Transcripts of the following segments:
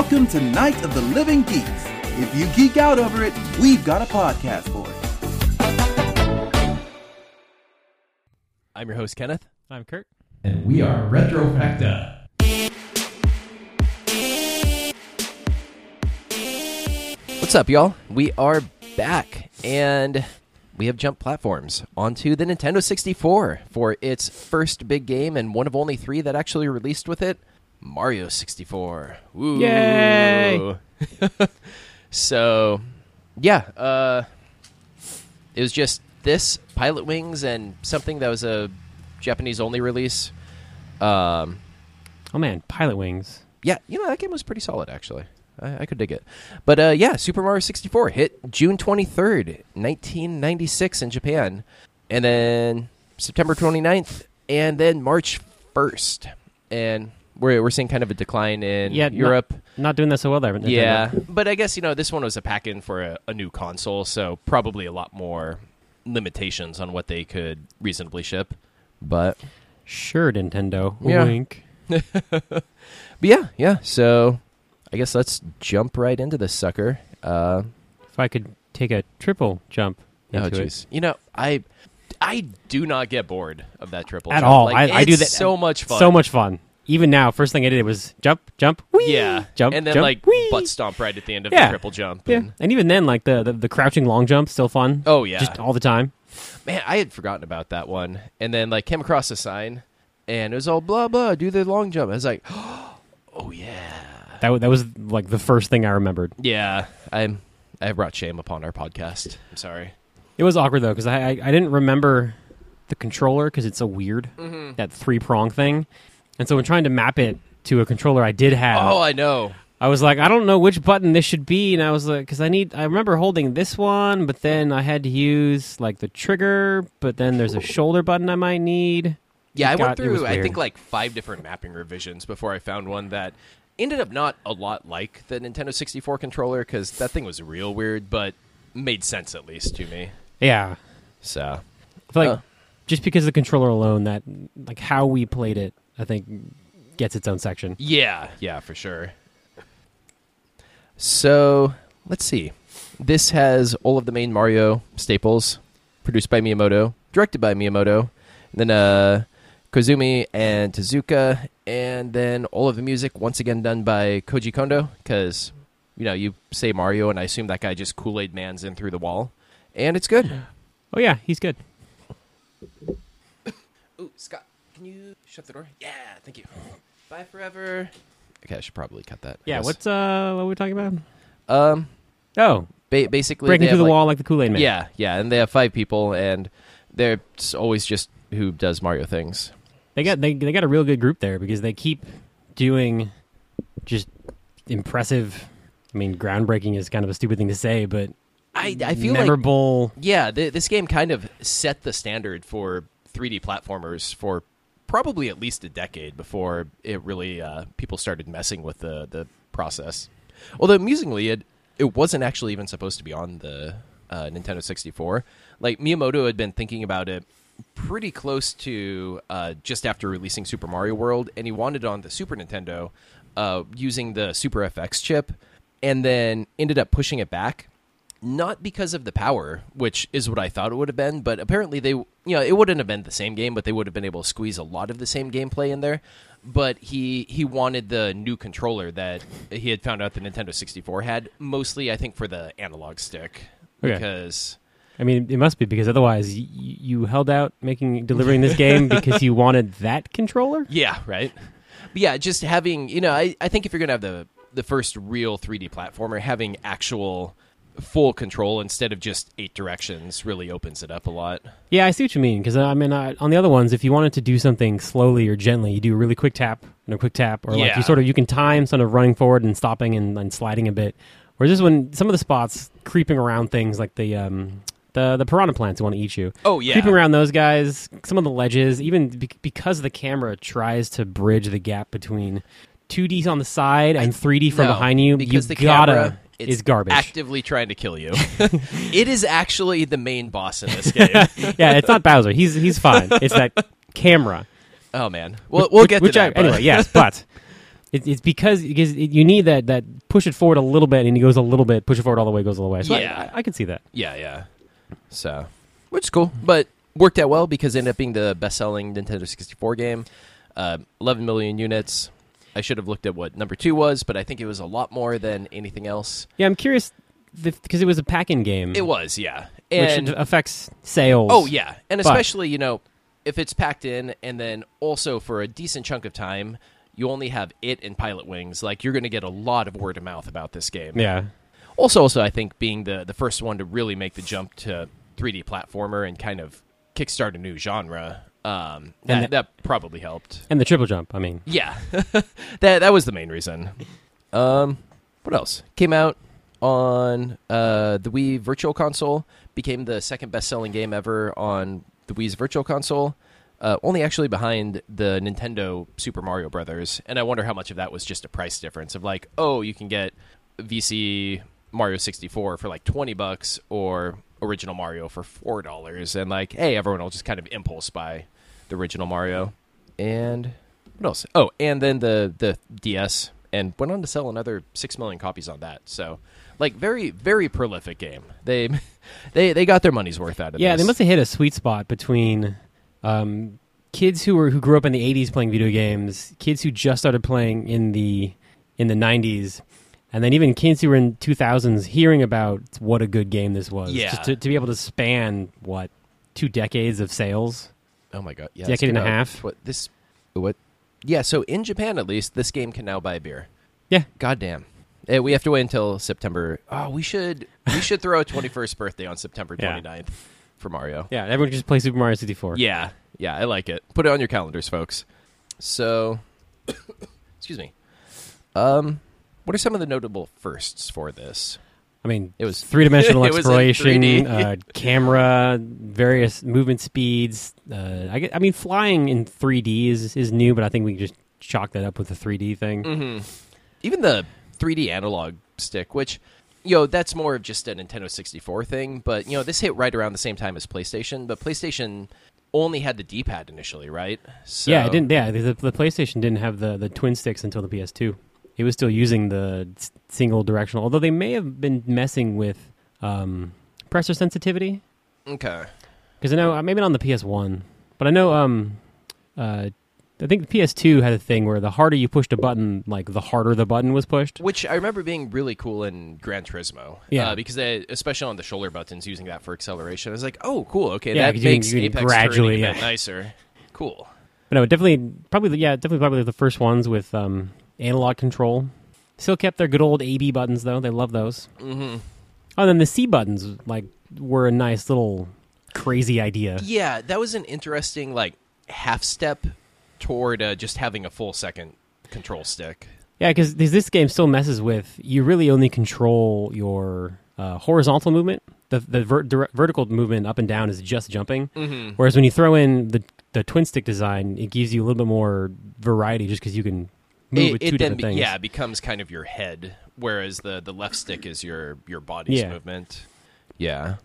Welcome to Night of the Living Geeks. If you geek out over it, we've got a podcast for it. I'm your host, Kenneth. I'm Kurt. And we are Retrofacta. What's up, y'all? We are back, and we have jumped platforms onto the Nintendo 64 for its first big game and one of only three that actually released with it Mario 64. Woo. Yay! so, yeah, uh, it was just this, Pilot Wings, and something that was a Japanese only release. Um, Oh man, Pilot Wings. yeah, you know that game was pretty solid actually. I, I could dig it. But uh, yeah, Super Mario 64 hit June 23rd, 1996 in Japan, and then September 29th, and then March 1st, and we're we're seeing kind of a decline in Yeah, Europe. Not doing that so well there. Nintendo. yeah, but I guess you know this one was a pack in for a, a new console, so probably a lot more limitations on what they could reasonably ship. But Sure, Nintendo. Yeah. Wink. But yeah, yeah. So I guess let's jump right into this sucker. Uh, If I could take a triple jump oh into it. jeez, you know I I do not get bored of that triple At jump. all. Like, I- I do that- so much fun. So much fun. Even now, first thing I did was jump, jump, whee, Yeah, jump, and then jump, like whee. butt stomp right at the end of Yeah. the triple jump. Yeah, and- and even then, like the, the the crouching long jump, still fun. oh yeah, just all the time. man, I had forgotten about that one, and then like came across a sign, and it was all blah blah, do the long jump. I was like, oh yeah, That that was like the first thing I remembered. yeah. I'm I brought shame upon our podcast. I'm sorry. It was awkward though because I, I I didn't remember the controller because it's so weird Mm-hmm. that three prong thing, and so when trying to map it to a controller I did have, Oh, I know. I was like, I don't know which button this should be, and I was like, because I need, I remember holding this one, but then I had to use like the trigger, but then there's a shoulder button I might need. Yeah, I went it was through I weird. think like five different mapping revisions before I found one that ended up not a lot like the Nintendo 64 controller because that thing was real weird, but made sense at least to me. Yeah, So I feel like Uh. just because of the controller alone, that like how we played it, I think gets its own section. yeah, yeah, for sure. So let's see. This has all of the main Mario staples, produced by Miyamoto, directed by Miyamoto, then uh, Koizumi and Tezuka, and then all of the music once again done by Koji Kondo. Because you know you say Mario, and I assume that guy just Kool Aid Man's in through the wall, and it's good. Oh yeah, he's good. Ooh, Scott, can you shut the door? Yeah, thank you. Bye forever. Okay, I should probably cut that. I Yeah, guess. what's uh, what were we talking about? um Oh, ba- basically breaking they through have, the like- wall like the Kool Aid Man. Yeah, yeah, and they have five people, and they're s- always just who does Mario things. they got they they got a real good group there because they keep doing just impressive. I mean, groundbreaking is kind of a stupid thing to say, but I I feel like memorable. yeah, th- this game kind of set the standard for 3D platformers for probably at least a decade before it really uh, people started messing with the the process. Although amusingly, it it wasn't actually even supposed to be on the uh, Nintendo 64. Like Miyamoto had been thinking about it pretty close to uh, just after releasing Super Mario World, and he wanted it on the Super Nintendo uh, using the Super FX chip, and then ended up pushing it back not because of the power, which is what I thought it would have been, but apparently they, you know, it wouldn't have been the same game, but they would have been able to squeeze a lot of the same gameplay in there. But he he wanted the new controller that he had found out the Nintendo 64 had, mostly I think for the analog stick, Okay. because I mean, it must be because otherwise y- you held out making delivering this game because you wanted that controller. yeah, right. But yeah, just having you know, I I think if you're gonna have the the first real 3D platformer, having actual full control instead of just eight directions really opens it up a lot. Yeah, I see what you mean. Because I mean, uh, on the other ones, if you wanted to do something slowly or gently, you do a really quick tap and a quick tap, or like Yeah. you sort of you can time sort of running forward and stopping and, and sliding a bit. Whereas this one, some of the spots creeping around things like the um the the piranha plants who want to eat you. Oh yeah, Creeping around those guys, some of the ledges, even be- because the camera tries to bridge the gap between 2D on the side and 3D from No, behind you, because you the gotta camera it's is garbage. actively trying to kill you. it is actually the main boss in this game. yeah, it's not Bowser. He's he's fine. It's that camera. oh man, well we'll which, get which to I, that. but- anyway. Yes, but It, it's because, because it, you need that that push it forward a little bit, and he goes a little bit, push it forward all the way, goes all the way. So I- Yeah. I, I, can see that. Yeah, yeah. So, which is cool, but worked out well because it ended up being the best-selling Nintendo 64 game. Uh, 11 million units. I should have looked at what number two was, but I think it was a lot more than anything else. Yeah, I'm curious because it was a pack-in game. It was, yeah, which affects sales. oh yeah, and But- especially you know if it's packed in, and then also for a decent chunk of time, you only have it and Pilot Wings. Like you're going to get a lot of word of mouth about this game. yeah. Also, also, I think being the the first one to really make the jump to 3D platformer and kind of kickstart a new genre, um, that, And the- that probably helped. And the triple jump. I mean, Yeah, that that was the main reason. Um, what else came out on uh, the Wii Virtual Console? Became the second best-selling game ever on the Wii's Virtual Console. Uh, only actually behind the Nintendo Super Mario Brothers, and I wonder how much of that was just a price difference of like, oh, you can get VC Mario 64 for like 20 bucks or original Mario for $4 and like, hey, everyone will just kind of impulse buy the original Mario. And what else? Oh, and then the the DS and went on to sell another 6 million copies on that. So, like very very prolific game. They they they got their money's worth out of this. yeah, this. they must have hit a sweet spot between um, kids who were who grew up in the '80s playing video games, kids who just started playing in the in the '90s, and then even kids who were in 2000s hearing about what a good game this was. Yeah. Just to, to be able to span what two decades of sales. Oh my god! Yeah, Decade and a half. What this? What? Yeah. So in Japan, at least, this game can now buy beer. Yeah. Goddamn. Eh, we have to wait until September. Oh, we should we should throw a 21st birthday on September Yeah. 29th for Mario. Yeah, everyone just play Super Mario 64. Yeah, yeah, I like it. Put it on your calendars, folks. So, excuse me. Um, what are some of the notable firsts for this? I mean, It was three dimensional it was in exploration, uh, camera, various movement speeds. Uh, I, get- I mean, flying in 3D is, is new, but I think we can just chalk that up with the 3D thing. Mm-hmm. Even the 3D analog stick, which you know that's more of just a Nintendo 64 thing, but you know this hit right around the same time as PlayStation. But PlayStation only had the D-pad initially, right? So, Yeah, it didn't. Yeah, the, the PlayStation didn't have the, the twin sticks until the PS2. It was still using the single directional, although they may have been messing with um, pressure sensitivity. Okay. Because I know uh, maybe not on the PS1, but I know um, uh, I think the PS2 had a thing where the harder you pushed a button, like the harder the button was pushed. Which I remember being really cool in Gran Turismo. Yeah. Uh, because they, especially on the shoulder buttons, using that for acceleration. I was like, oh, cool. Okay, Yeah, that you makes you can Apex gradually, yeah. nicer. Cool. But no, definitely, probably, yeah, definitely, probably the first ones with um, analog control. Still kept their good old AB buttons though. They love those. Mm-hmm. Oh, then the C buttons like were a nice little crazy idea. Yeah, that was an interesting like half step toward uh, just having a full second control stick. Yeah, because this game still messes with you. Really, only control your uh, horizontal movement. The the ver- dir- vertical movement up and down is just jumping. Mm-hmm. Whereas when you throw in the the twin stick design, it gives you a little bit more variety, just because you can move It, it then be- yeah it becomes kind of your head, whereas the the left stick is your your body's Yeah. movement. Yeah.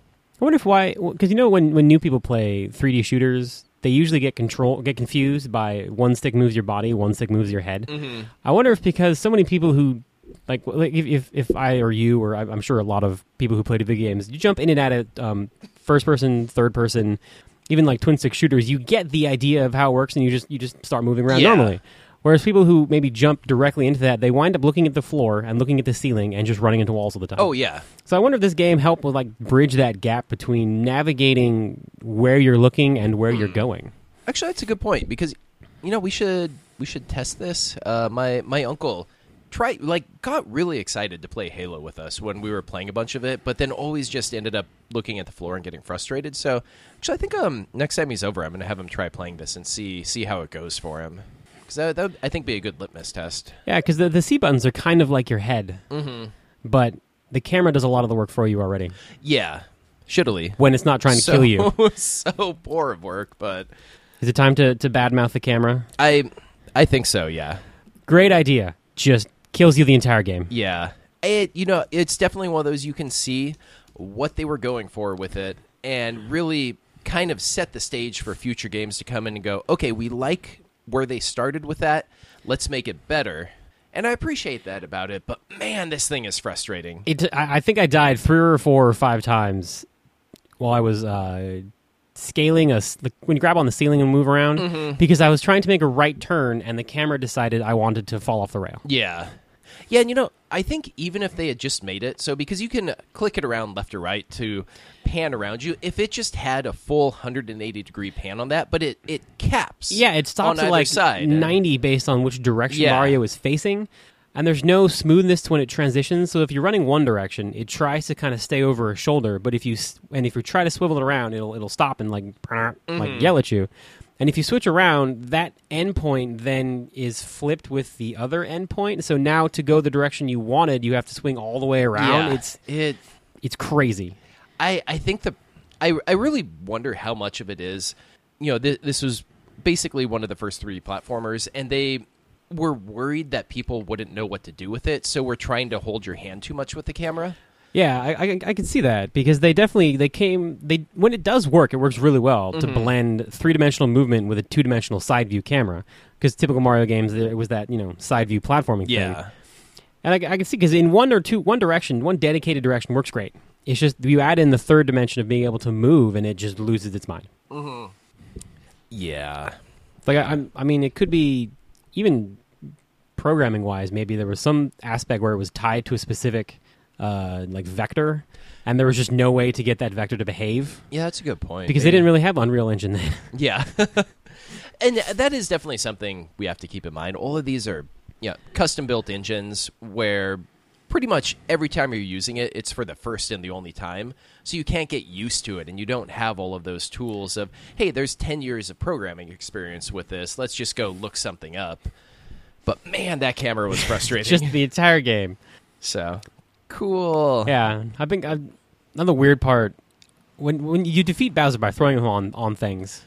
I wonder if why because you know when when new people play 3D shooters, they usually get control get confused by one stick moves your body, one stick moves your head. Mm-hmm. I wonder if because so many people who like like if if, if I or you or I'm I'm sure a lot of people who play video games, you jump in and out of um, first person, third person, even like twin stick shooters, you get the idea of how it works and you just you just start moving around Yeah. normally. Whereas people who maybe jump directly into that, they wind up looking at the floor and looking at the ceiling and just running into walls all the time. Oh yeah. So I wonder if this game helped with like bridge that gap between navigating where you're looking and where you're going. Actually, that's a good point because you know we should we should test this. Uh, my my uncle tried like got really excited to play Halo with us when we were playing a bunch of it, but then always just ended up looking at the floor and getting frustrated. So actually, I think um next time he's over, I'm gonna have him try playing this and see see how it goes for him. Because that, that would, I think be a good litmus test. Yeah, because the, the C buttons are kind of like your head, Mm-hmm. but the camera does a lot of the work for you already Yeah, shittily when it's not trying to so, kill you. so poor of work, but Is it time to, to badmouth the camera? I I think so. Yeah. Great idea. Just kills you the entire game. Yeah. It you know, it's definitely one of those you can see what they were going for with it and really kind of set the stage for future games to come in and go, "Okay, we like where they started with that. Let's make it better." And I appreciate that about it, but man, this thing is frustrating. It, I I think I died three or four or five times while I was uh, scaling a like, when you grab on the ceiling and move around Mm-hmm. because I was trying to make a right turn and the camera decided I wanted to fall off the rail. Yeah. Yeah, and you know, I think even if they had just made it so because you can click it around left or right to pan around you, if it just had a full 180 degree pan on that, but it it caps. Yeah, it stops at like side. 90 based on which direction Yeah. Mario is facing. And there's no smoothness to when it transitions. So if you're running one direction, it tries to kind of stay over a shoulder. But if you and if you try to swivel it around, it'll it'll stop and like Mm-hmm. like yell at you. And if you switch around, that endpoint then is flipped with the other endpoint. So now to go the direction you wanted, you have to swing all the way around. Yeah, It's it it's crazy. I, I think the I, I really wonder how much of it is you know th- this was basically one of the first 3D platformers and they were worried that people wouldn't know what to do with it so we're trying to hold your hand too much with the camera Yeah, I, I, I can see that because they definitely they came they when it does work, it works really well to Mm-hmm. blend three dimensional movement with a two dimensional side view camera. Because typical Mario games, it was that you know side view platforming thing. yeah and I, I can see because in one or two one direction, one dedicated direction works great. It's just you add in the third dimension of being able to move, and it just loses its mind. yeah Like I, I'm, I mean, it could be even programming wise. Maybe there was some aspect where it was tied to a specific uh, like vector, and there was just no way to get that vector to behave yeah that's a good point because they didn't really have Unreal Engine then. Yeah. and that is definitely something we have to keep in mind. All of these are yeah, custom built engines where pretty much every time you're using it, it's for the first and the only time. So you can't get used to it and you don't have all of those tools of, hey, there's 10 years of programming experience with this. Let's just go look something up. But man, that camera was frustrating. just the entire game. so cool. Yeah, I think i another weird part when when you defeat Bowser by throwing him on on things.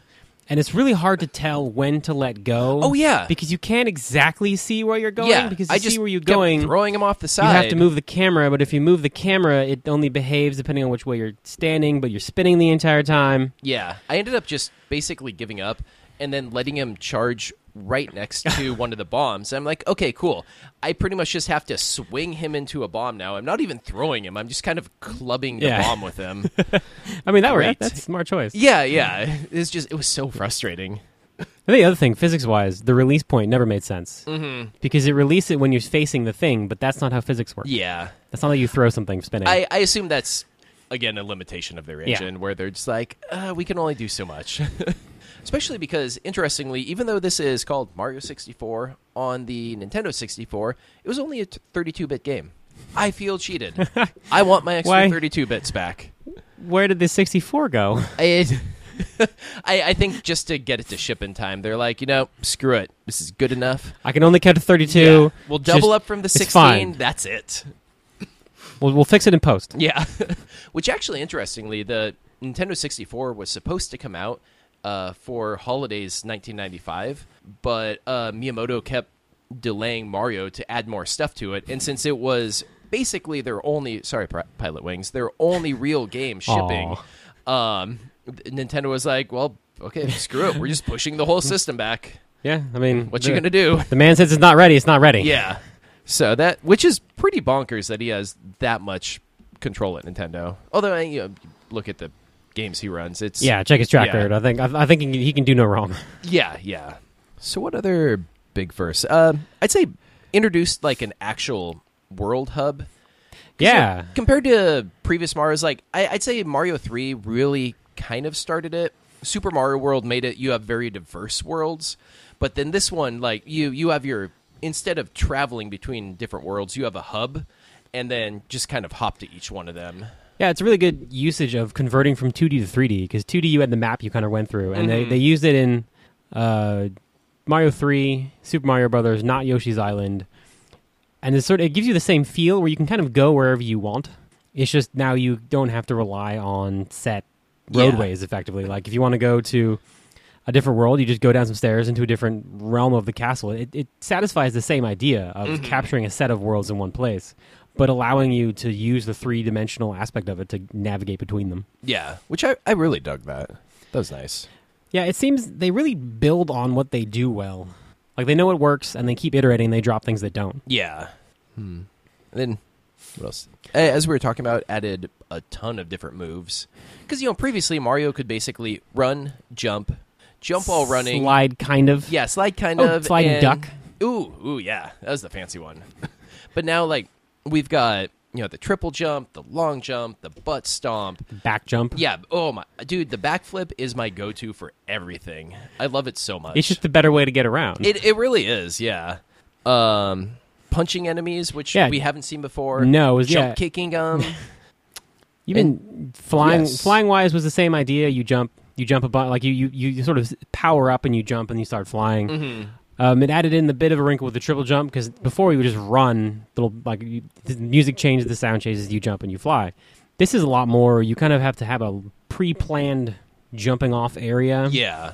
And it's really hard to tell when to let go. Oh, yeah. because you can't exactly see where you're going. yeah, because to I just see where you're going, throwing him off the side. you have to move the camera. But if you move the camera, it only behaves depending on which way you're standing. But you're spinning the entire time. Yeah, I ended up just basically giving up and then letting him charge right next to one of the bombs. I'm like, okay, cool. I pretty much just have to swing him into a bomb now. I'm not even throwing him. I'm just kind of clubbing the Yeah. bomb with him. I mean, that were, that's a smart choice. yeah, yeah. It's just it was so frustrating. I think the other thing, physics wise, the release point never made sense Mm-hmm. because it released it when you're facing the thing, but that's not how physics work. Yeah, That's not how you throw something spinning. I, I assume that's again a limitation of their Yeah. engine, where they're just like, uh, we can only do so much. Especially because, interestingly, even though this is called Mario 64 on the Nintendo 64, it was only a 32-bit game. I feel cheated. I want my extra 32 bits back. Where did the 64 go? I, I, I think just to get it to ship in time, they're like, you know, screw it. This is good enough. I can only count to 32. Yeah. We'll double Just- up from the 16. That's it. We'll, we'll fix it in post. Yeah, which actually, interestingly, the Nintendo 64 was supposed to come out uh, for holidays 1995, but uh, Miyamoto kept delaying Mario to add more stuff to it, and since it was basically their only sorry, Pilot Wings, their only real game shipping, um, Nintendo was like, well, okay, screw it, we're just pushing the whole system back. Yeah, I mean, What the, you gonna do? The man says it's not ready. It's not ready. Yeah. So that, which is pretty bonkers that he has that much control at Nintendo. Although, you know, look at the games he runs. It's Yeah, check his track Yeah. record. I think I, I think he can, he can do no wrong. yeah, yeah. So what other big firsts? Uh, I'd say introduced like an actual world hub. 'Cause, you know, Yeah. compared to previous Mario's, like I, I'd say Mario Three really kind of started it. Super Mario World made it. You have very diverse worlds, but then this one, like you, you have your instead of traveling between different worlds, you have a hub, and then just kind of hop to each one of them. Yeah, it's a really good usage of converting from 2D to 3D because 2D you had the map you kind of went through, and they, Mhm. they used it in uh, Mario 3, Super Mario Brothers, not Yoshi's Island, and it's sort of, it gives you the same feel where you can kind of go wherever you want. It's just now you don't have to rely on set Yeah. roadways effectively. Like if you want to go to a different world, you just go down some stairs into a different realm of the castle. It, it satisfies the same idea of Mhm. capturing a set of worlds in one place, but allowing you to use the three dimensional aspect of it to navigate between them. Yeah, which I, I really dug that. That was nice. Yeah, it seems they really build on what they do well. Like they know it works, and they keep iterating. They drop things that don't. Yeah. Hmm. And then what else? As we were talking about, added a ton of different moves because you know previously Mario could basically run, jump, jump while running, slide, kind of. yeah, slide kind Oh, of, slide and duck. Ooh, ooh, yeah, that was the fancy one. but now, like, we've got you know the triple jump, the long jump, the butt stomp. back jump. Yeah, oh my dude, the backflip is my go-to for everything. I love it so much. It's just the better way to get around. It it really is, yeah. Um, punching enemies, which Yeah. we haven't seen before. No, it was- jump yeah. kicking them. Even flying, yes. flying wise was the same idea. You jump, you jump a bunch, like you, you, you sort of power up and you jump and you start flying. Mm-hmm. Um, it added in the bit of a wrinkle with the triple jump because before you would just run, little like you, the music changes, the sound changes, you jump and you fly. This is a lot more. You kind of have to have a pre-planned jumping off area. yeah,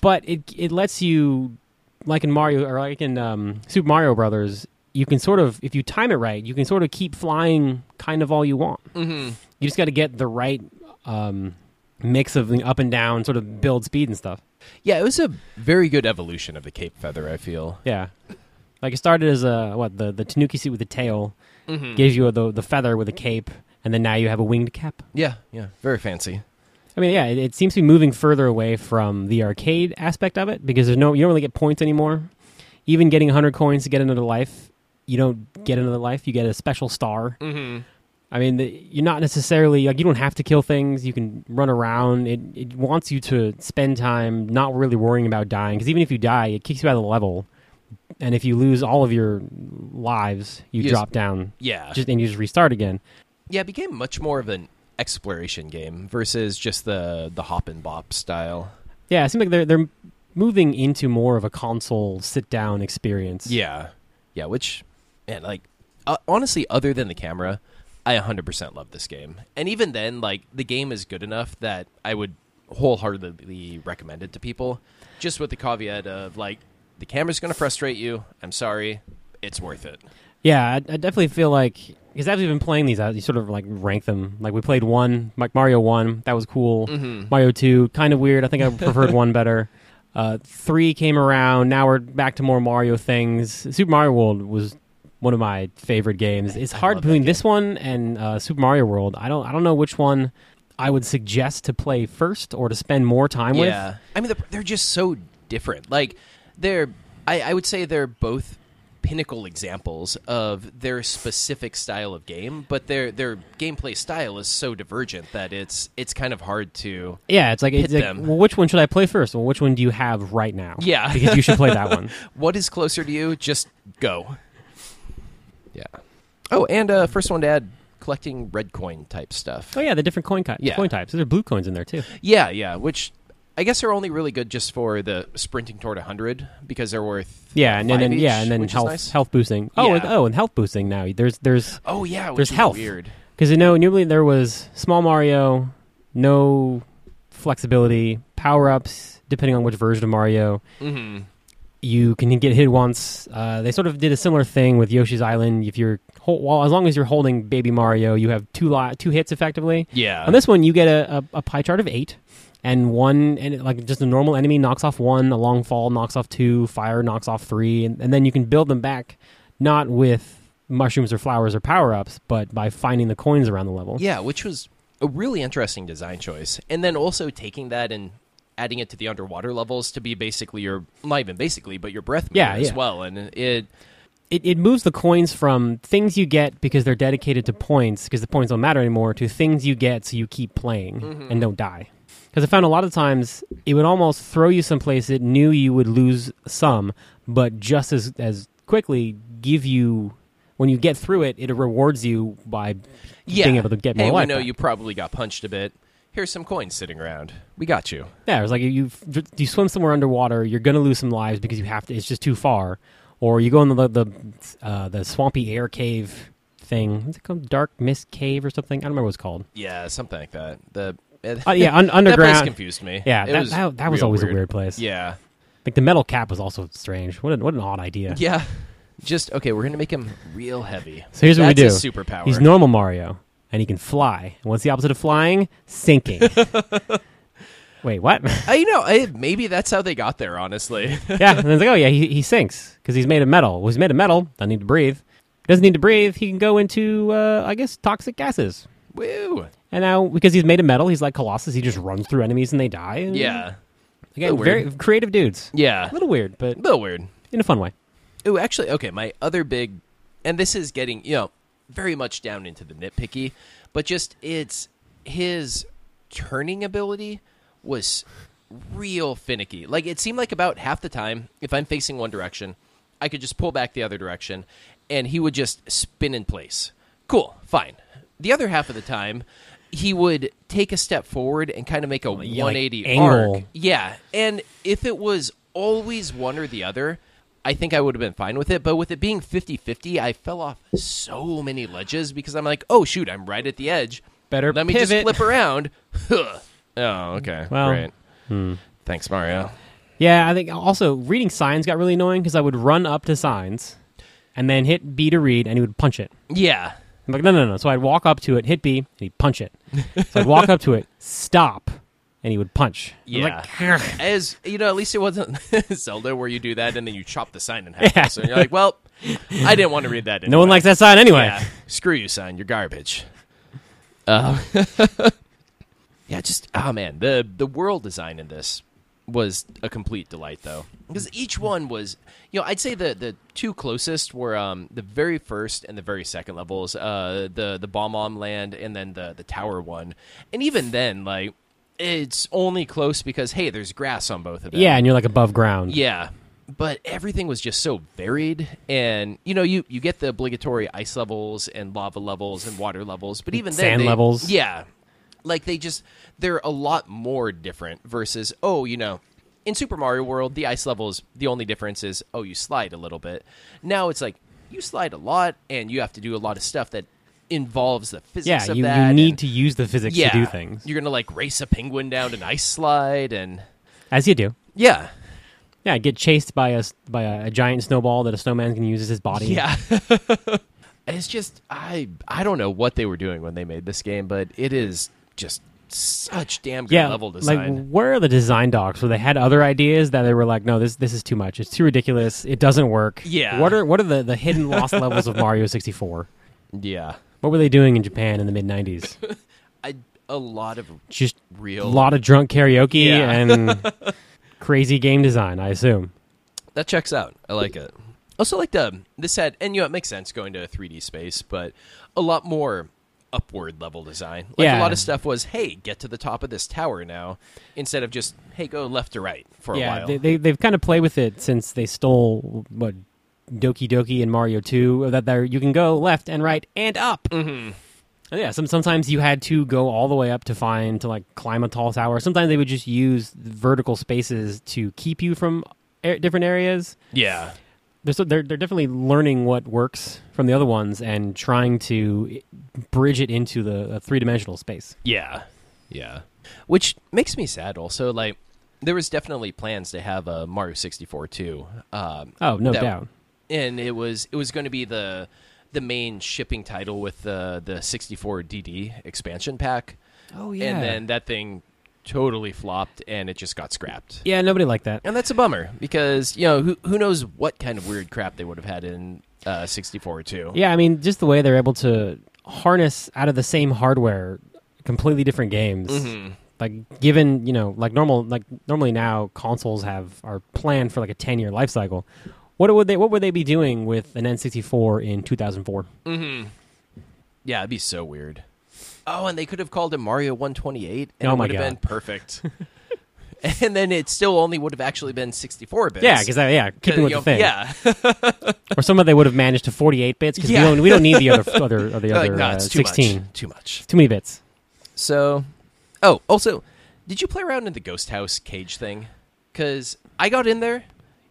but it it lets you like in Mario or like in um, Super Mario Brothers, you can sort of if you time it right, you can sort of keep flying kind of all you want. mm-hmm. You just got to get the right um, mix of the up and down, sort of build speed and stuff. yeah. It was a very good evolution of the cape feather. I feel. Yeah, like it started as a what the the Tanuki suit with the tail Mm-hmm. gives you the the feather with a cape, and then now you have a winged cap. Yeah, yeah, very fancy. I mean, yeah, it, it seems to be moving further away from the arcade aspect of it because there's no you don't really get points anymore. Even getting 100 coins to get another life, you don't get another life. You get a special star. Mm-hmm. I mean, the, you're not necessarily like you don't have to kill things. You can run around. It it wants you to spend time not really worrying about dying because even if you die, it kicks you out of the level. And if you lose all of your lives, you Yes. drop down Yeah, just and you just restart again. yeah. It became much more of an exploration game versus just the the hop and bop style. Yeah, it seems like they're they're moving into more of a console sit down experience. Yeah, yeah. Which, man, like uh, honestly, other than the camera, I 100% love this game. And even then, like the game is good enough that I would wholeheartedly recommend it to people, just with the caveat of like the camera's going to frustrate you. I'm sorry, it's worth it. Yeah, I, I definitely feel like because as we've been playing these out, you sort of like rank them. Like we played one, like Mario one, that was cool. Mm-hmm. Mario two, kind of weird. I think I preferred one better. Uh, three came around. Now we're back to more Mario things. Super Mario World was one of my favorite games. It's hard between this one and uh, Super Mario World. I don't I don't know which one I would suggest to play first or to spend more time with. Yeah, I mean they're, they're just so different. Like they're, I, I would say they're both pinnacle examples of their specific style of game, but their their gameplay style is so divergent that it's it's kind of hard to. Yeah, it's like, it's like them. well, which one should I play first? Well, which one do you have right now? Yeah. because you should play that one. What is closer to you? Just go. Yeah. Oh, and uh, first one to add collecting red coin type stuff. Oh yeah, the different coin, ki- Yeah. coin types. There's blue coins in there too. Yeah, yeah. Which I guess are only really good just for the sprinting toward hundred because they're worth Yeah, and, and then five yeah, each, and then which is health nice. health boosting. Oh, Yeah. and, oh, and health boosting now. There's there's Oh yeah, which There's is health. Weird. because you know normally there was small Mario, no flexibility, power ups depending on which version of Mario. Mm-hmm. You can get hit once. Uh, they sort of did a similar thing with Yoshi's Island. If you're hol- well, as long as you're holding Baby Mario, you have two li- two hits effectively. Yeah. On this one, you get a, a, a pie chart of eight, and one, and it, like just a normal enemy knocks off one, a long fall knocks off two, fire knocks off three, and, and then you can build them back, not with mushrooms or flowers or power ups, but by finding the coins around the level. Yeah, which was a really interesting design choice. And then also taking that and adding it to the underwater levels to be basically your not even basically, but your breath meter Yeah, as yeah. well. And it It, it moves the coins from things you get because they're dedicated to points, because the points don't matter anymore, to things you get so you keep playing mm-hmm. and don't die. Because I found a lot of times it would almost throw you someplace it knew you would lose some, but just as as quickly give you when you get through it, it rewards you by yeah. being able to get more hey, we know back. you probably got punched a bit. Here's some coins sitting around. We got you. Yeah, it's like you you swim somewhere underwater, you're gonna lose some lives because you have to. It's just too far, or you go in the the uh, the swampy air cave thing. What's it called? Dark Mist Cave or something? I don't remember what it's called. Yeah, something like that. The Uh, yeah, un- that place confused me. Yeah, It that, that, that was always a weird place. Yeah. like the metal cap was also strange. What a, what an odd idea. Yeah. Just okay, we're gonna make him real heavy. So here's what we do. That's superpower. He's normal Mario, and he can fly. And what's the opposite of flying? Sinking. Wait, what? I, you know, I, maybe that's how they got there. Honestly, yeah, and then it's like, oh yeah, he, he sinks because he's made of metal. Well, he's made of metal. Doesn't need to breathe. Doesn't need to breathe. He can go into, uh, I guess, toxic gases. woo. And now, because he's made of metal, he's like Colossus. He just runs through enemies and they die. And Yeah, again, very creative dudes. yeah, A little weird, but a little weird. in a fun way. Oh, actually, okay. My other big, and this is getting you know very much down into the nitpicky, but just it's his turning ability was real finicky. Like it seemed like about half the time, if I'm facing one direction, I could just pull back the other direction, and he would just spin in place. Cool, fine. The other half of the time. He would take a step forward and kind of make a yeah, like 180 angle. arc. Yeah, and if it was always one or the other, I think I would have been fine with it. But with it being 50 50, I fell off so many ledges because I'm like, oh, shoot, I'm right at the edge. Better Let me just flip around. Oh, okay. Well, Great. Hmm. Thanks, Mario. Yeah, I think also reading signs got really annoying because I would run up to signs and then hit B to read and he would punch it. Yeah. I'm like, no, no, no. So I'd walk up to it, hit B, and he'd punch it. so I'd walk up to it, stop, and he would punch. Yeah. like. As you know, at least it wasn't Zelda where you do that and then you chop the sign in half. Yeah. So you're like, well, I didn't want to read that. no one likes that sign anyway. Yeah. Screw you, sign. You're garbage. Uh, yeah, just oh man, the the world design in this was a complete delight though, because each one was, you know, I'd say the the two closest were um the very first and the very second levels, uh the the bomb on land and then the the tower one, and even then like it's only close because hey, there's grass on both of them. Yeah, and you're like above ground. Yeah, but everything was just so varied, and you know, you you get the obligatory ice levels and lava levels and water levels, but even then, Sand they- levels. yeah, like they just they're a lot more different versus oh, you know. In Super Mario World, the ice levels, the only difference is, oh, you slide a little bit. Now it's like you slide a lot, and you have to do a lot of stuff that involves the physics Yeah, of you, you need and- to use the physics yeah, to do things. You're gonna like race a penguin down an ice slide, and As you do. yeah, Yeah, get chased by a, by a, a giant snowball that a snowman can use as his body. Yeah. it's just I I don't know what they were doing when they made this game, but it is just such damn good Yeah, level like where are the design docs where they had other ideas that they were like, no, this this is too much. It's too ridiculous. It doesn't work. Yeah. What are what are the, the hidden lost levels of Mario 64? yeah. What were they doing in Japan in the mid 90s? I a lot of Just real a lot of drunk karaoke Yeah. and crazy game design, I assume. that checks out. I like it. Also like the this had and you know it makes sense going to a 3D space, but a lot more upward level design. Like Yeah. a lot of stuff was, hey, get to the top of this tower now, instead of just, hey, go left to right for a yeah, while. they, they they've kind of played with it since they stole what Doki Doki and Mario 2 that there you can go left and right and up. mm-hmm. And yeah, some sometimes you had to go all the way up to find to like climb a tall tower. Sometimes they would just use vertical spaces to keep you from a- different areas. Yeah. They're, so they're they're definitely learning what works from the other ones and trying to bridge it into the three dimensional space. Yeah, yeah. Which makes me sad. Also, like there was definitely plans to have a Mario sixty four too. Um, Oh, no that- doubt. And it was it was going to be the the main shipping title with the the sixty four DD expansion pack. Oh yeah, And then that thing totally flopped, and it just got scrapped. yeah, nobody liked that. And that's a bummer because you know who who knows what kind of weird crap they would have had in uh, sixty four too. Yeah, I mean, just the way they're able to harness out of the same hardware completely different games. Mhm. Like given, you know, like normal like normally now consoles have are planned for like a 10-year life cycle. What would they what would they be doing with an N64 in 2004? Mm-hmm. Yeah, it'd be so weird. Oh, and they could have called it Mario 128, and Oh it my would have God. been perfect. and then it still only would have actually been 64 bits. Yeah, because yeah, keeping with the thing. Yeah, Or some of they would have managed to 48 bits because Yeah. we don't we don't need the other other or the They're like, other no, uh, it's too 16. much. Too much. Too many bits. So, oh, also, did you play around in the ghost house cage thing? Because I got in there,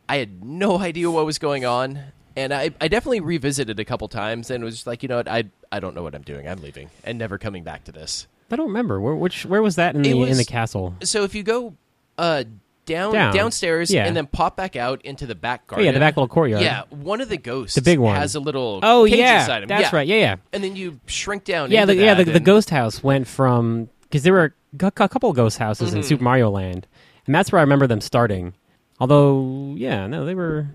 I had no idea what was going on, and I, I definitely revisited a couple times, and was just like, you know what, I I don't know what I'm doing. I'm leaving and never coming back to this. I don't remember where which where was that in It the in the castle. So if you go uh, down, Down. downstairs Yeah. and then pop back out into the back Oh garden. yeah, the back little courtyard. Yeah, one of the ghosts, The big one. has a little Oh cage yeah, inside him. that's yeah. right. Yeah, yeah. And then you shrink down. Yeah, into the, yeah. The, that the ghost house went from because there were a couple ghost houses Mm-hmm. in Super Mario Land, and that's where I remember them starting. Although, yeah, no, they were.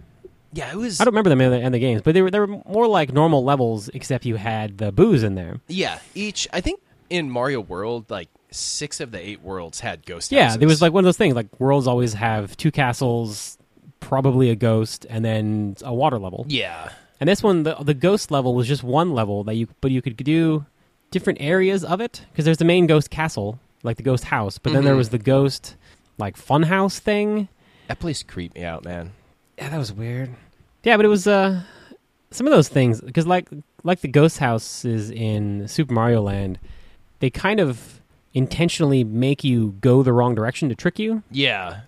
Yeah, it was. I don't remember them in the, in the games, but they were they were more like normal levels, except you had the booze in there. Yeah, each. I think in Mario World, like six of the eight worlds had ghost Yeah, houses. there was like one of those things. Like worlds always have two castles, probably a ghost, and then a water level. Yeah. And this one, the the ghost level was just one level that you, but you could do different areas of it because there's the main ghost castle, like the ghost house, but then there Mhm. was the ghost like fun house thing. That place creeped me out, man. Yeah, that was weird. Yeah, but it was uh some of those things because like like the ghost houses in Super Mario Land, they kind of intentionally make you go the wrong direction to trick you. Yeah.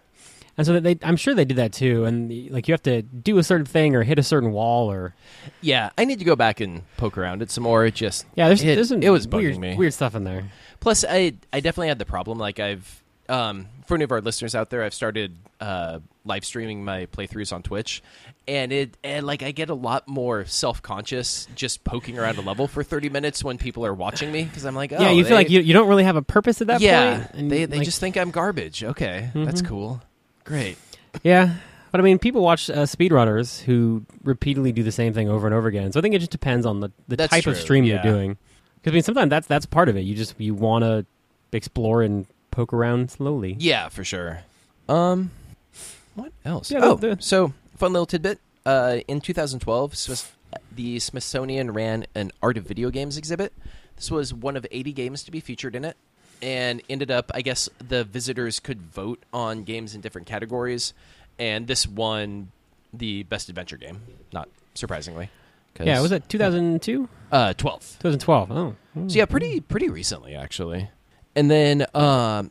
And so they, I'm sure they did that too. And like you have to do a certain thing or hit a certain wall or Yeah, I need to go back and poke around it some more. It just yeah, there's it, there's some it was bugging weird me. weird stuff in there. Plus, I I definitely had the problem. Like I've um, for any of our listeners out there, I've started uh, live streaming my playthroughs on Twitch, and it and like I get a lot more self conscious just poking around a level for thirty minutes when people are watching me because I'm like, oh, yeah, you feel like you, you don't really have a purpose at that yeah, point. and, they they like- just think I'm garbage. Okay, that's Mhm. cool, great. yeah. But I mean, people watch uh, speedrunners who repeatedly do the same thing over and over again. So I think it just depends on the, the That's type of stream yeah. you're doing. Because I mean, sometimes that's that's part of it. You just you want to explore and poke around slowly. Yeah, for sure. Um, what else? Yeah, oh, the- the- so fun little tidbit. Uh, in 2012, Smith- the Smithsonian ran an Art of Video Games exhibit. This was one of 80 games to be featured in it, and ended up, I guess, the visitors could vote on games in different categories, and this won the best adventure game. Not surprisingly. Yeah, was it 2002? Uh, 12. 2012. Oh, So yeah, pretty pretty recently actually. And then um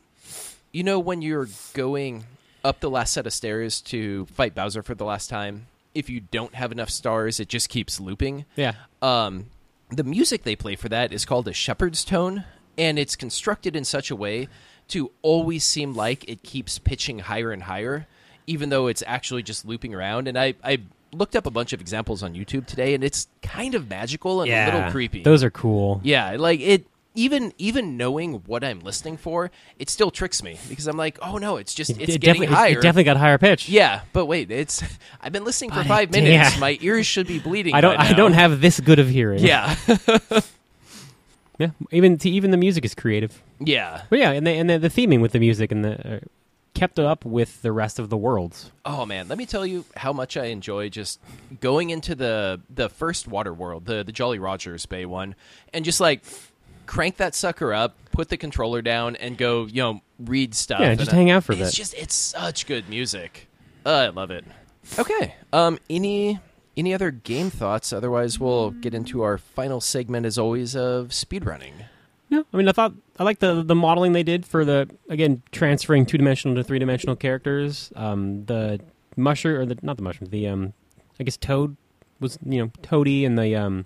you know when you're going up the last set of stairs to fight Bowser for the last time, if you don't have enough stars, it just keeps looping. yeah. Um the music they play for that is called a Shepard's tone and it's constructed in such a way to always seem like it keeps pitching higher and higher even though it's actually just looping around and I I looked up a bunch of examples on YouTube today and it's kind of magical and a little creepy. Those are cool. Yeah, like it even even knowing what I'm listening for, it still tricks me because I'm like, oh no, it's just It- it's it getting higher. It definitely got higher pitch. yeah, but wait, it's I've been listening for But five minutes. yeah. My ears should be bleeding. I don't. I don't have this good of hearing. Yeah, Yeah. Even to, even the music is creative. yeah. But yeah, and the, and the, the theming with the music and the uh, kept up with the rest of the worlds. Oh man, let me tell you how much I enjoy just going into the the first water world, the the Jolly Rogers Bay one, and just like crank that sucker up, put the controller down, and go, you know, read stuff. Yeah, just uh, hang out for a It's just it's such good music. Uh, I love it. Okay. Um. Any any other game thoughts? Otherwise, we'll get into our final segment, as always, of speedrunning. No, I mean I thought I like the the modeling they did for the again transferring two dimensional to three dimensional characters. Um, the mushroom or the not the mushroom, the um, I guess toad was you know toady and the um,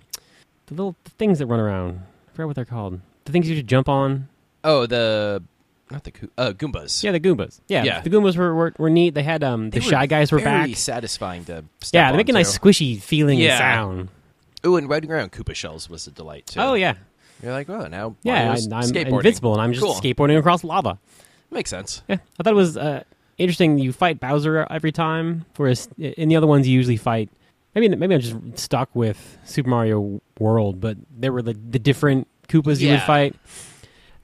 the little things that run around. I forgot what they're called. The things you just jump on. Oh, the not the uh, Goombas. Yeah, the Goombas. Yeah, Yeah. the Goombas were, were were neat. They had um They the shy guys were very back. satisfying to. Yeah, they make a nice squishy feeling Yeah. sound. Ooh, and riding around Koopa shells was a delight too. Oh yeah, You're like, oh, now yeah. I, I'm invincible and I'm just Cool. skateboarding across lava. Makes sense. Yeah, I thought it was uh, interesting. You fight Bowser every time, whereas in the other ones you usually fight. Maybe maybe I'm just stuck with Super Mario World, but there were the, the different Koopas you would fight.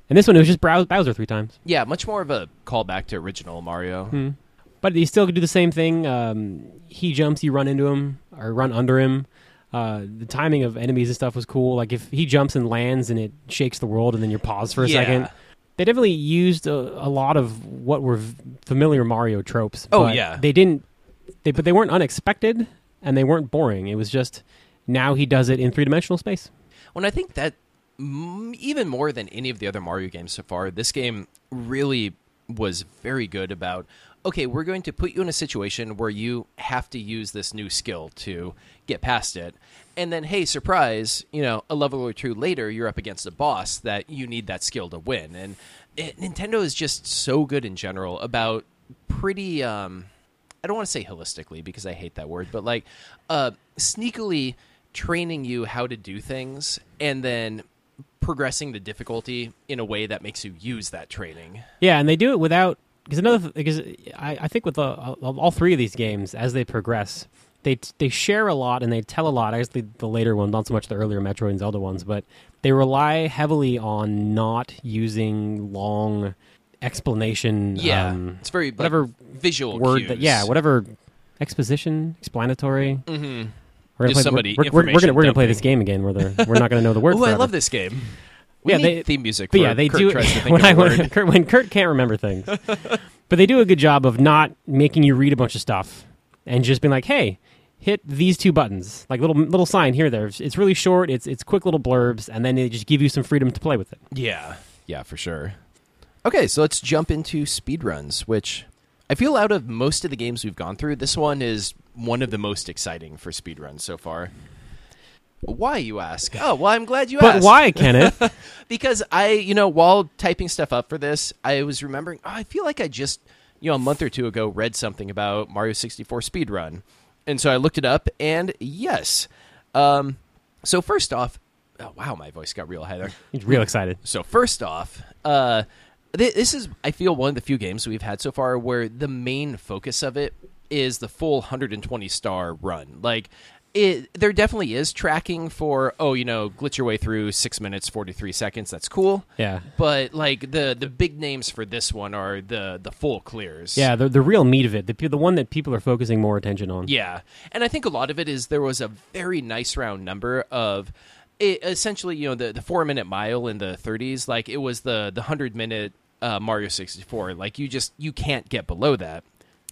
And this one it was just Bowser three times. Yeah, much more of a callback to original Mario. Hmm. But you still could do the same thing. Um, he jumps, you run into him or run under him. Uh, the timing of enemies and stuff was cool. Like if he jumps and lands and it shakes the world, and then you pause for a Yeah. second. They definitely used a, a lot of what were v- familiar Mario tropes. Oh, but yeah. they didn't. They but they weren't unexpected and they weren't boring. It was just now he does it in three dimensional space. When I think that even more than any of the other Mario games so far, this game really was very good about okay, we're going to put you in a situation where you have to use this new skill to get past it. And then, hey, surprise, you know, a level or two later, you're up against a boss that you need that skill to win. And it, Nintendo is just so good in general about pretty, um, I don't want to say holistically because I hate that word, but like uh, sneakily training you how to do things and then progressing the difficulty in a way that makes you use that training. Yeah, and they do it without because another because I, I think with the, uh, all three of these games as they progress, they they share a lot and they tell a lot. I guess the, the later ones, not so much the earlier Metroid and Zelda ones, but they rely heavily on not using long explanation. Yeah, um, it's very like, whatever visual word cues. that yeah, whatever exposition, explanatory. Mm-hmm. We're gonna play, somebody we're, we're, we're, gonna we're gonna play this game again where we're not gonna know the word. Oh, I love this game. We Yeah, need they- theme music. But yeah, they Kurt do Tries to think when, I, when. Kurt, when Kurt can't remember things. but they do a good job of not making you read a bunch of stuff and just being like, "Hey, hit these two buttons." Like little little sign here there. It's really short. It's it's quick little blurbs and then they just give you some freedom to play with it. Yeah, yeah, for sure. Okay, so let's jump into speedruns, which I feel out of most of the games we've gone through, this one is one of the most exciting for speedruns so far. Why, you ask? Oh, well, I'm glad you But asked. why, Kenneth? because I, you know, while typing stuff up for this, I was remembering, oh, I feel like I just, you know, a month or two ago read something about Mario 64 speedrun. And so I looked it up, and yes. Um, so, first off, oh, wow, my voice got real high there. He's real excited. So first off, uh, this is I feel one of the few games we've had so far where the main focus of it is the full 120 star run. Like it, there definitely is tracking for oh you know glitch your way through six minutes 43 seconds. That's cool. Yeah. But like the the big names for this one are the the full clears. Yeah, the the real meat of it, the the one that people are focusing more attention on. Yeah, and I think a lot of it is there was a very nice round number of it, essentially, you know, the the four minute mile in the 30s, like it was the the hundred minute uh, Mario 64. Like you just you can't get below that.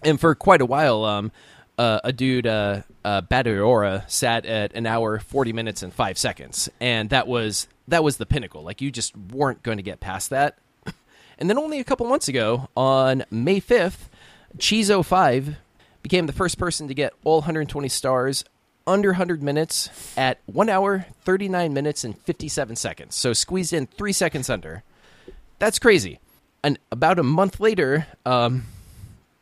And for quite a while, um, uh, a dude, uh, uh, sat at an hour, 40 minutes, and five seconds, and that was that was the pinnacle. Like you just weren't going to get past that. And then only a couple months ago, on May 5th, Cheese05 became the first person to get all 120 stars under 100 minutes at 1 hour, 39 minutes, and 57 seconds. So squeezed in three seconds under. That's crazy. And about a month later, um,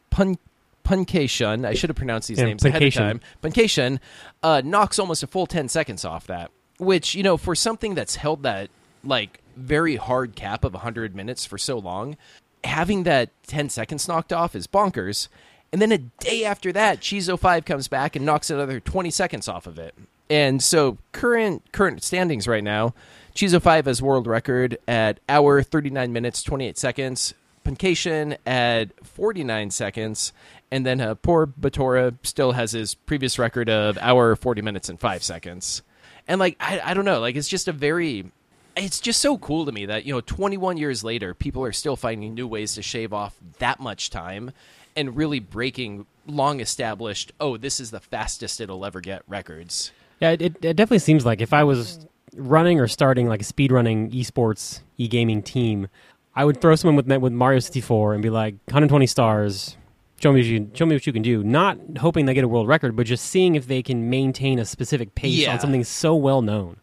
Pun Puncayshun, I should have pronounced these Yeah, names ahead of time. Puncayshun uh, knocks almost a full 10 seconds off that, which, you know, for something that's held that, like, very hard cap of 100 minutes for so long, having that 10 seconds knocked off is bonkers. And then a day after that, Cheese05 comes back and knocks another 20 seconds off of it. And so current current standings right now, Cheese05 has world record at hour 39 minutes 28 seconds, Puncayshun at 49 seconds, and then uh, poor Batora still has his previous record of hour 40 minutes and 5 seconds. And like I, I don't know, like it's just a very it's just so cool to me that you know 21 years later people are still finding new ways to shave off that much time and really breaking long established oh this is the fastest it'll ever get records Yeah, it, it definitely seems like if I was running or starting like a speedrunning esports e gaming team, I would throw someone with with Mario 64 and be like 120 stars. Show me, what you, show me what you can do. Not hoping they get a world record, but just seeing if they can maintain a specific pace Yeah. on something so well known.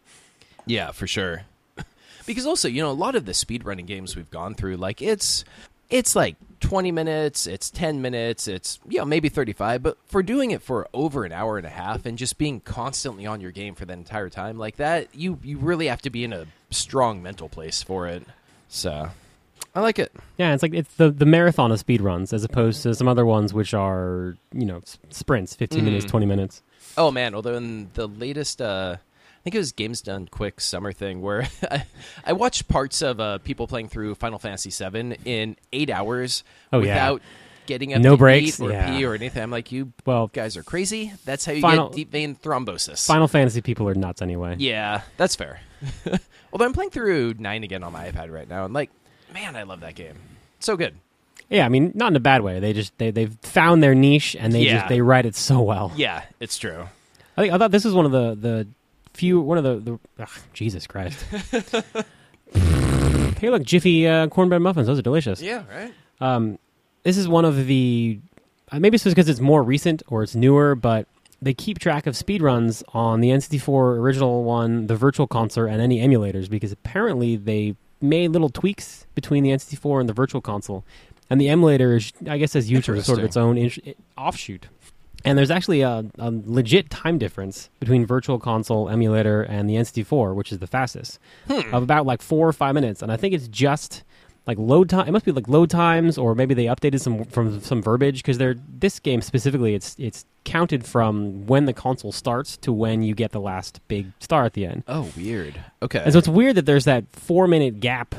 yeah for sure because also you know a lot of the speedrunning games we've gone through like it's it's like 20 minutes it's 10 minutes it's you know maybe 35 but for doing it for over an hour and a half and just being constantly on your game for that entire time like that you you really have to be in a strong mental place for it so i like it Yeah, it's like it's the the marathon of speed runs as opposed to some other ones which are you know sprints, 15 minutes, Mhm. 20 minutes. Oh man, although in the latest uh think it was Games Done Quick summer thing where I, I watched parts of uh, people playing through Final Fantasy VII in eight hours Oh, yeah. without getting up No to breaks, eat or yeah. pee or anything. I'm like, you Well, guys are crazy. That's how you Final- get deep vein thrombosis. Final Fantasy people are nuts anyway. Yeah, that's fair. Although I'm playing through nine again on my iPad right now, and like, man, I love that game. So good. Yeah, I mean, not in a bad way. They just they they've found their niche and they Yeah. just they write it so well. Yeah, it's true. I think I thought this was one of the the few one of the the ugh, Jesus Christ. hey, look, Jiffy uh, cornbread muffins. Those are delicious. Yeah, right. Um, this is one of the uh, maybe it's just because it's more recent or it's newer, but they keep track of speedruns on the N64 original one, the Virtual Console, and any emulators because apparently they made little tweaks between the N64 and the Virtual Console, and the emulator is, I guess, as usual, sort of its own in- offshoot. And there's actually a, a legit time difference between Virtual Console emulator and the N64, which is the fastest, Hmm. of about like four or five minutes. And I think it's just like load time. It must be like load times, or maybe they updated some from some verbiage because they're this game specifically. It's it's counted from when the console starts to when you get the last big star at the end. Oh, weird. Okay. And so it's weird that there's that four minute gap,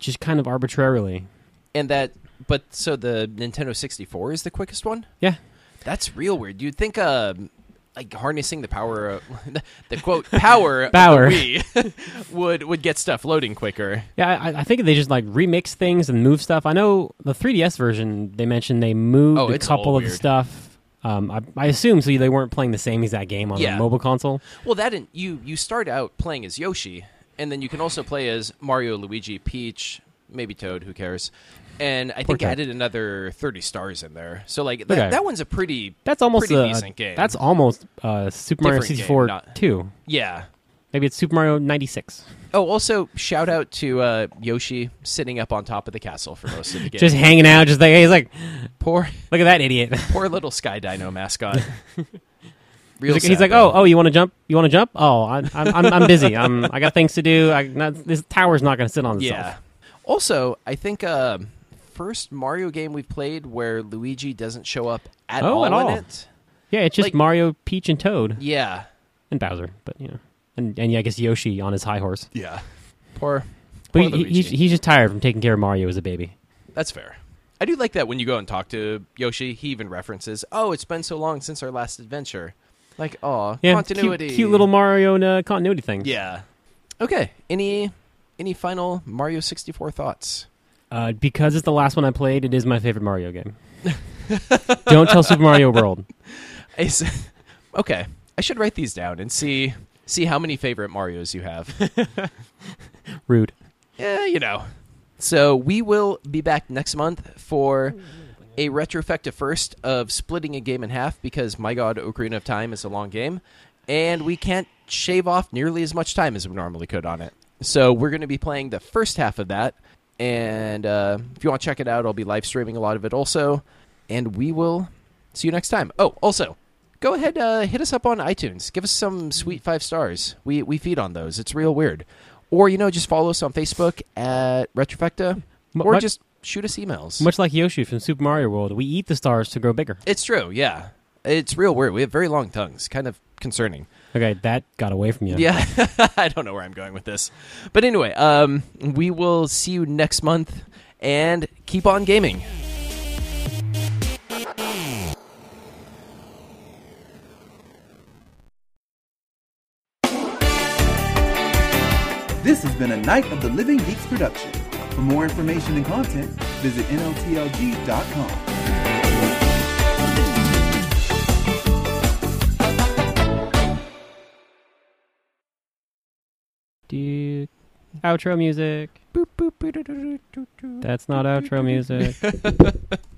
just kind of arbitrarily. and that, but so the Nintendo 64 is the quickest one. Yeah. That's real weird. You'd think, um, like harnessing the power, of, the quote power, of the Power. Wii would would get stuff loading quicker. Yeah, I, I think they just like remix things and move stuff. I know the 3DS version they mentioned they moved Oh, a couple of the stuff. Um, I, I assume so they weren't playing the same exact game on Yeah. a mobile console. Well, that and you you start out playing as Yoshi, and then you can also play as Mario, Luigi, Peach, maybe Toad. Who cares? And I think added another thirty stars in there. So like that, Okay. that one's a pretty That's almost pretty a, decent game. That's almost uh, Super Mario Different game, 64 not- too. yeah. Maybe it's Super Mario 96. Oh, also shout out to uh, Yoshi sitting up on top of the castle for most of the game. Just hanging out, just like he's like, poor look at that idiot. poor little Sky Dino mascot. Real he's like, he's sad, like, oh, oh, you want to jump? You want to jump? Oh, I, I'm, I'm, I'm busy. I'm, I got things to do. I, not, this tower's not going to sit on itself. Yeah. Also, I think uh, first Mario game we've played where Luigi doesn't show up at Oh, all at in all. it. Yeah, it's just Like- Mario, Peach, and Toad, Yeah. and Bowser. But you know, and and yeah, I guess Yoshi on his high horse. Yeah. Poor. But poor he, Luigi. he's he's just tired from taking care of Mario as a baby. That's fair. I do like that when you go and talk to Yoshi, he even references, "Oh, it's been so long since our last adventure." Like, oh, Yeah, continuity. Cute, cute little Mario and, uh, continuity thing. Yeah. Okay. Any any final Mario 64 thoughts? Uh, because it's the last one I played, it is my favorite Mario game. Don't tell Super Mario World. I s- okay. I should write these down and see see how many favorite Marios you have. Rude. yeah, you know. So we will be back next month for a retrospective first of splitting a game in half because my god, Ocarina of Time is a long game, and we can't shave off nearly as much time as we normally could on it. So we're going to be playing the first half of that, and uh, if you want to check it out, I'll be live streaming a lot of it also, and we will see you next time. Oh, also. Go ahead, uh, hit us up on iTunes. Give us some sweet five stars. We we feed on those. It's real weird. Or you know, just follow us on Facebook at Retrofecta, or much- just shoot us emails. Much like Yoshi from Super Mario World, we eat the stars to grow bigger. it's true, yeah. It's real weird. We have very long tongues, kind of concerning. Okay, that got away from you. Yeah, I don't know where I'm going with this, but anyway, um, we will see you next month, and keep on gaming. This has been a Night of the Living Geeks production. For more information and content, visit NLTLG.com. Dude. Outro music. That's not outro music.